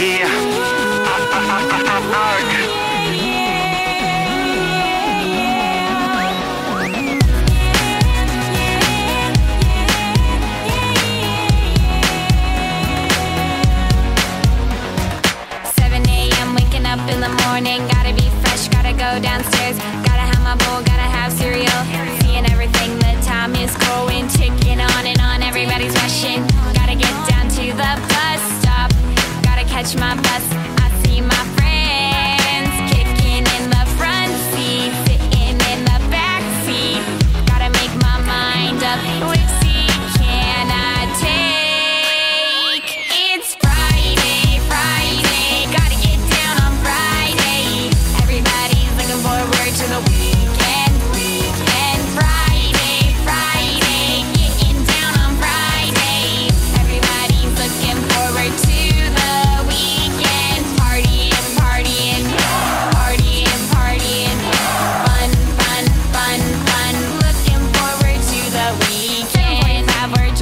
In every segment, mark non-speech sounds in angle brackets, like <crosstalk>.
7 a.m. waking up in the morning. Gotta be fresh, gotta go downstairs. Gotta have my bowl, gotta have cereal. Seeing everything, the time is going, ticking on and on. Everybody's rushing. Gotta get down to the bus catch my bus. I see my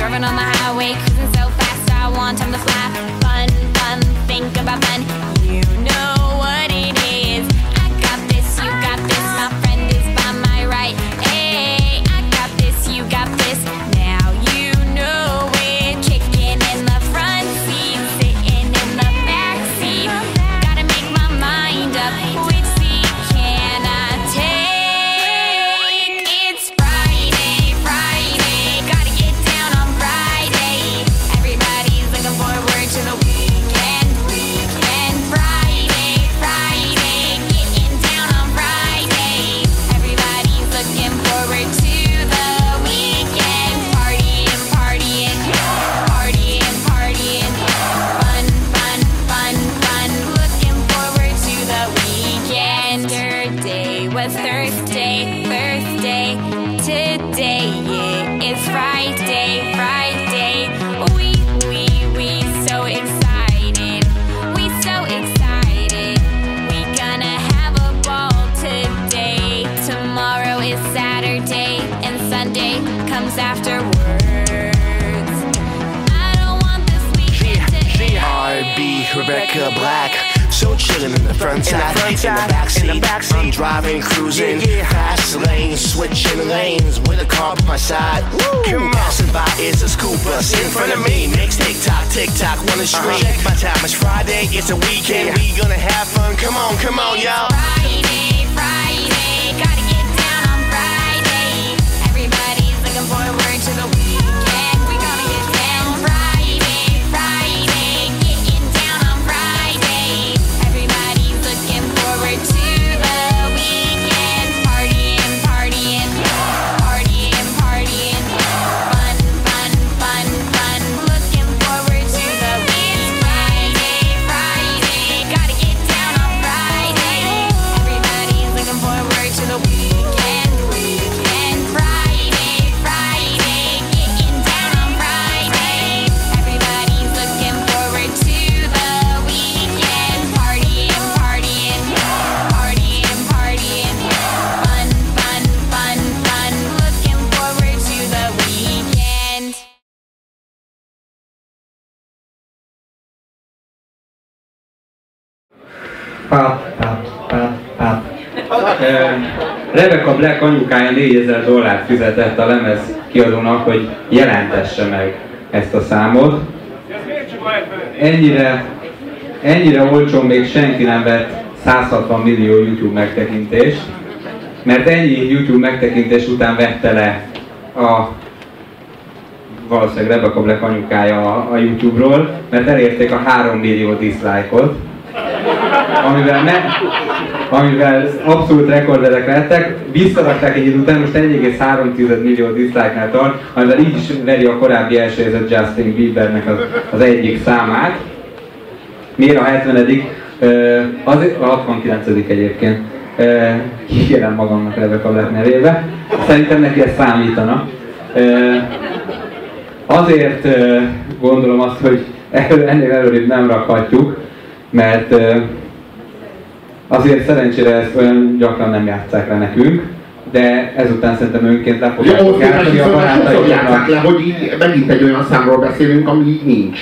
We're driving on the highway, cruising so fast. I want time to fly. Fun, fun, think about fun. You know what it was Thursday, Thursday. Today it is Friday, Friday. We, we, we so excited. We so excited. We gonna have a ball today. Tomorrow is Saturday and Sunday comes afterwards. I don't want this weekend to end. Rebecca Black. So chillin' in the front side, in the back seat. I'm driving, cruising, fast lanes, switching lanes with a car by my side. Woo! Passing by is a school bus in front of me. Next tick tock, tick tock, wanna uh-huh. stream. My time is Friday, it's a weekend. We gonna have fun. Come on, come on, y'all. Friday, Friday, gotta get down on Friday. Everybody's looking forward to the weekend. Rebecca Black anyukája 4000 dollárt fizetett a lemez kiadónak, hogy jelentesse meg ezt a számot. Ennyire, ennyire olcsón még senki nem vett 160 millió YouTube megtekintést, mert ennyi YouTube megtekintés után vette le a valószínűleg Rebecca Black anyukája a, a YouTube-ról, mert elérték a 3 millió dislike-ot, amivel, ne, amivel abszolút rekorderek lettek, visszarakták egy idő után, most 1,3 millió dislike-nál tart, amivel így is veri a korábbi első helyzet Justin Biebernek az, az egyik számát. Miért a 70 Ö, az a 69 egyébként. Ö, Kikérem magamnak Rebecca Black nevébe. Szerintem neki ez számítana. Azért gondolom azt, hogy <laughs> ennél előrébb nem rakhatjuk, mert azért szerencsére ezt olyan gyakran nem játsszák le nekünk, de ezután szerintem önként le fogják játszani a barátainknak. le, hogy így megint egy olyan számról beszélünk, ami így nincs.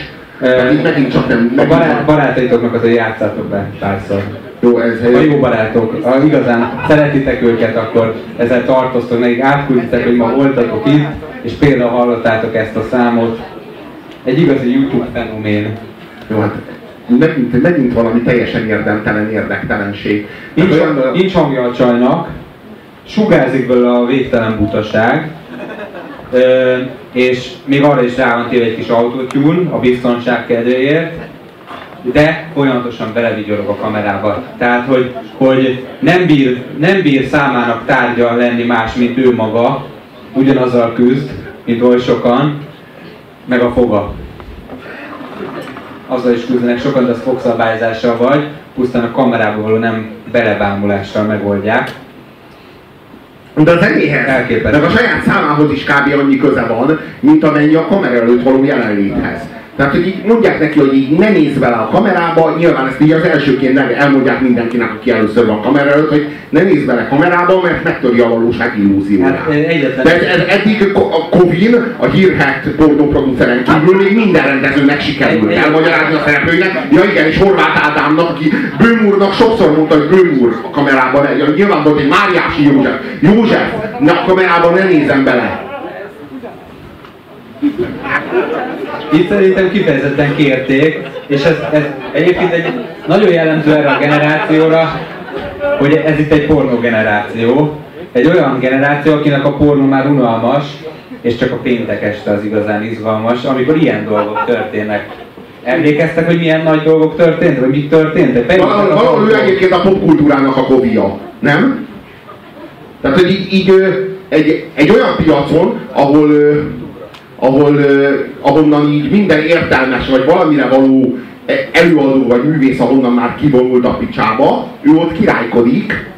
Itt megint csak nem... A barát, barátaitoknak azért játszátok be párszor. Jó, ez... A jó barátok, ha igazán szeretitek őket, akkor ezzel tartoztok nekik, átkülditek, hogy ma voltatok itt, és például hallottátok ezt a számot. Egy igazi YouTube fenomén. Jó, hát megint, megint valami teljesen érdemtelen érdektelenség. Nincs, Hát olyan, nincs hangja a csajnak, sugárzik belőle a végtelen butaság, Ö, és még arra is rá van egy kis autotune a biztonság kedvéért, de folyamatosan belevigyorog a kamerába. Tehát, hogy, hogy nem, bír, nem bír számának tárgya lenni más, mint ő maga, ugyanazzal küzd, mint oly sokan, meg a foga. Azzal is küzdenek sokan, de az fogszabályzással vagy, pusztán a kamerába való nem belebámulással megoldják. De a zenéhez, Elképesztő. meg a saját számához is kb. annyi köze van, mint amennyi a kamera előtt való jelenléthez. Tehát, hogy így mondják neki, hogy így ne nézz bele a kamerába, nyilván ezt így az elsőként elmondják mindenkinek, aki először van kamera előtt, hogy ne nézz bele a kamerába, mert megtöri a valóság illúzióját. Hát, egyetlen- De ez, ez eddig a Kovin, a hírhet pornóproduceren kívül még minden rendezőnek sikerült Egy- elmagyarázni a szereplőinek. Ja igen, és Horváth Ádámnak, aki Bőm úrnak sokszor mondta, hogy Bőm úr a kamerában, ja, nyilván volt egy Máriási József. József, ne a kamerában ne nézem bele. Itt szerintem kifejezetten kérték, és ez, ez egyébként egy nagyon jellemző erre a generációra, hogy ez itt egy pornó generáció. Egy olyan generáció, akinek a pornó már unalmas, és csak a péntek este az igazán izgalmas, amikor ilyen dolgok történnek. Emlékeztek, hogy milyen nagy dolgok történtek, vagy mit történt? Valahol, valahol ő egyébként a popkultúrának a kovia, nem? Tehát, hogy így, így egy, egy olyan piacon, ahol, ahol ahonnan így minden értelmes, vagy valamire való e, előadó vagy művész, ahonnan már kivonult a picsába, ő ott királykodik,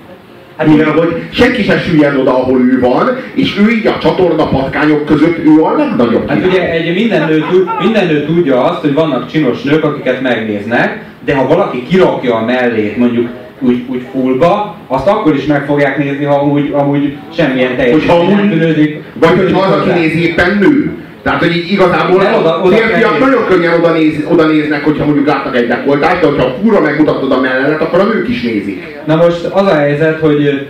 Hát mivel, hogy senki se süllyed oda, ahol ő van, és ő így a csatorna patkányok között ő a legnagyobb Hát ugye egy minden nő, minden nő tudja azt, hogy vannak csinos nők, akiket megnéznek, de ha valaki kirakja a mellét mondjuk úgy, úgy fullba, azt akkor is meg fogják nézni, ha amúgy, amúgy semmilyen teljesítmény nem fűződik. Vagy hogyha az, aki nézi éppen nő. Tehát, hogy így igazából De oda- oda férfiak nagyon könnyen oda, néz, oda néznek, hogyha mondjuk látnak egy dekoltást, de hogyha fúra megmutatod a mellenet, akkor a nők is nézik. Na most az a helyzet, hogy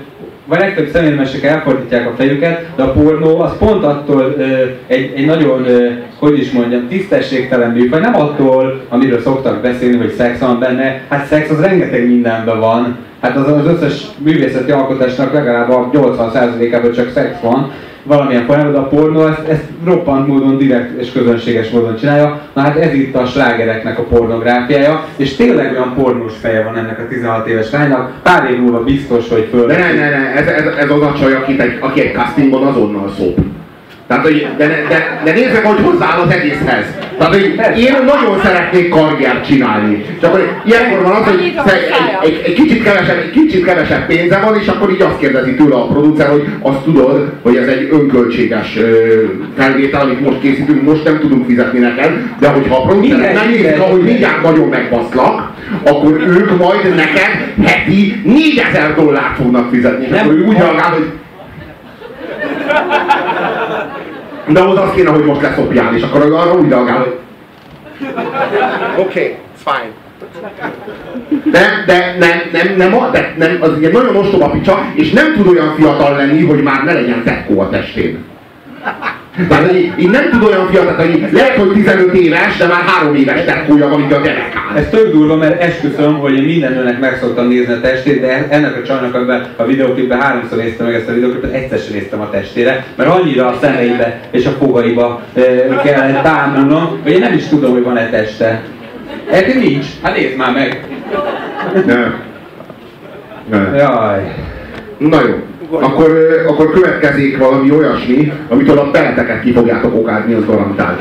vagy legtöbb személyemesek elfordítják a fejüket, de a pornó az pont attól ö, egy, egy nagyon, ö, hogy is mondjam, tisztességtelen műfaj, nem attól, amiről szoktak beszélni, hogy szex van benne, hát szex az rengeteg mindenben van. Hát az, az összes művészeti alkotásnak legalább a 80%-ában csak szex van, valamilyen folyamatban, de a pornó ezt, ezt roppant módon, direkt és közönséges módon csinálja. Na hát ez itt a slágereknek a pornográfiája, és tényleg olyan pornós feje van ennek a 16 éves lánynak, pár év múlva biztos, hogy föl. Ne, ne, ne, ez, ez, ez az a csaj, akit egy, aki egy castingon azonnal szop. Tehát, hogy, de, de, de meg, hogy hozzááll az egészhez. Tehát, hogy én nagyon szeretnék karriert csinálni. Csak hogy ilyenkor van az, hogy egy, egy, egy, kicsit kevesebb, egy kicsit kevesebb pénze van, és akkor így azt kérdezi tőle a producer, hogy azt tudod, hogy ez egy önköltséges ö, felvétel, amit most készítünk, most nem tudunk fizetni neked, de hogyha a producerek Minden, megnézik, ahogy mindjárt nagyon megbaszlak, akkor ők majd neked heti 4000 dollárt fognak fizetni. És Nem. akkor ő úgy reagál, hogy de ahhoz az kéne, hogy most leszopjál, és akkor arra úgy reagál, hogy Oké, okay, it's fine. Nem, de nem, nem, nem, de nem, az egy nagyon ostoba picsa, és nem tud olyan fiatal lenni, hogy már ne legyen tekkó a testén. Tehát, hogy így nem tud olyan fiatal, hogy így lehet, hogy 15 éves, de már 3 éves tekkója van itt a derekán. Ez tök durva, mert esküszöm, hogy én minden nőnek meg szoktam nézni a testét, de ennek a csajnak ebben a videóklipben háromszor néztem meg ezt a videóklipet, egyszer sem néztem a testére, mert annyira a szemeibe és a fogaiba e, kellett bámulnom, hogy én nem is tudom, hogy van-e teste. Erre nincs, hát nézd már meg! Nem. Nem. Jaj. Na jó. Akkor, akkor következik valami olyasmi, amitől a peleteket ki fogjátok okázni, az garantált.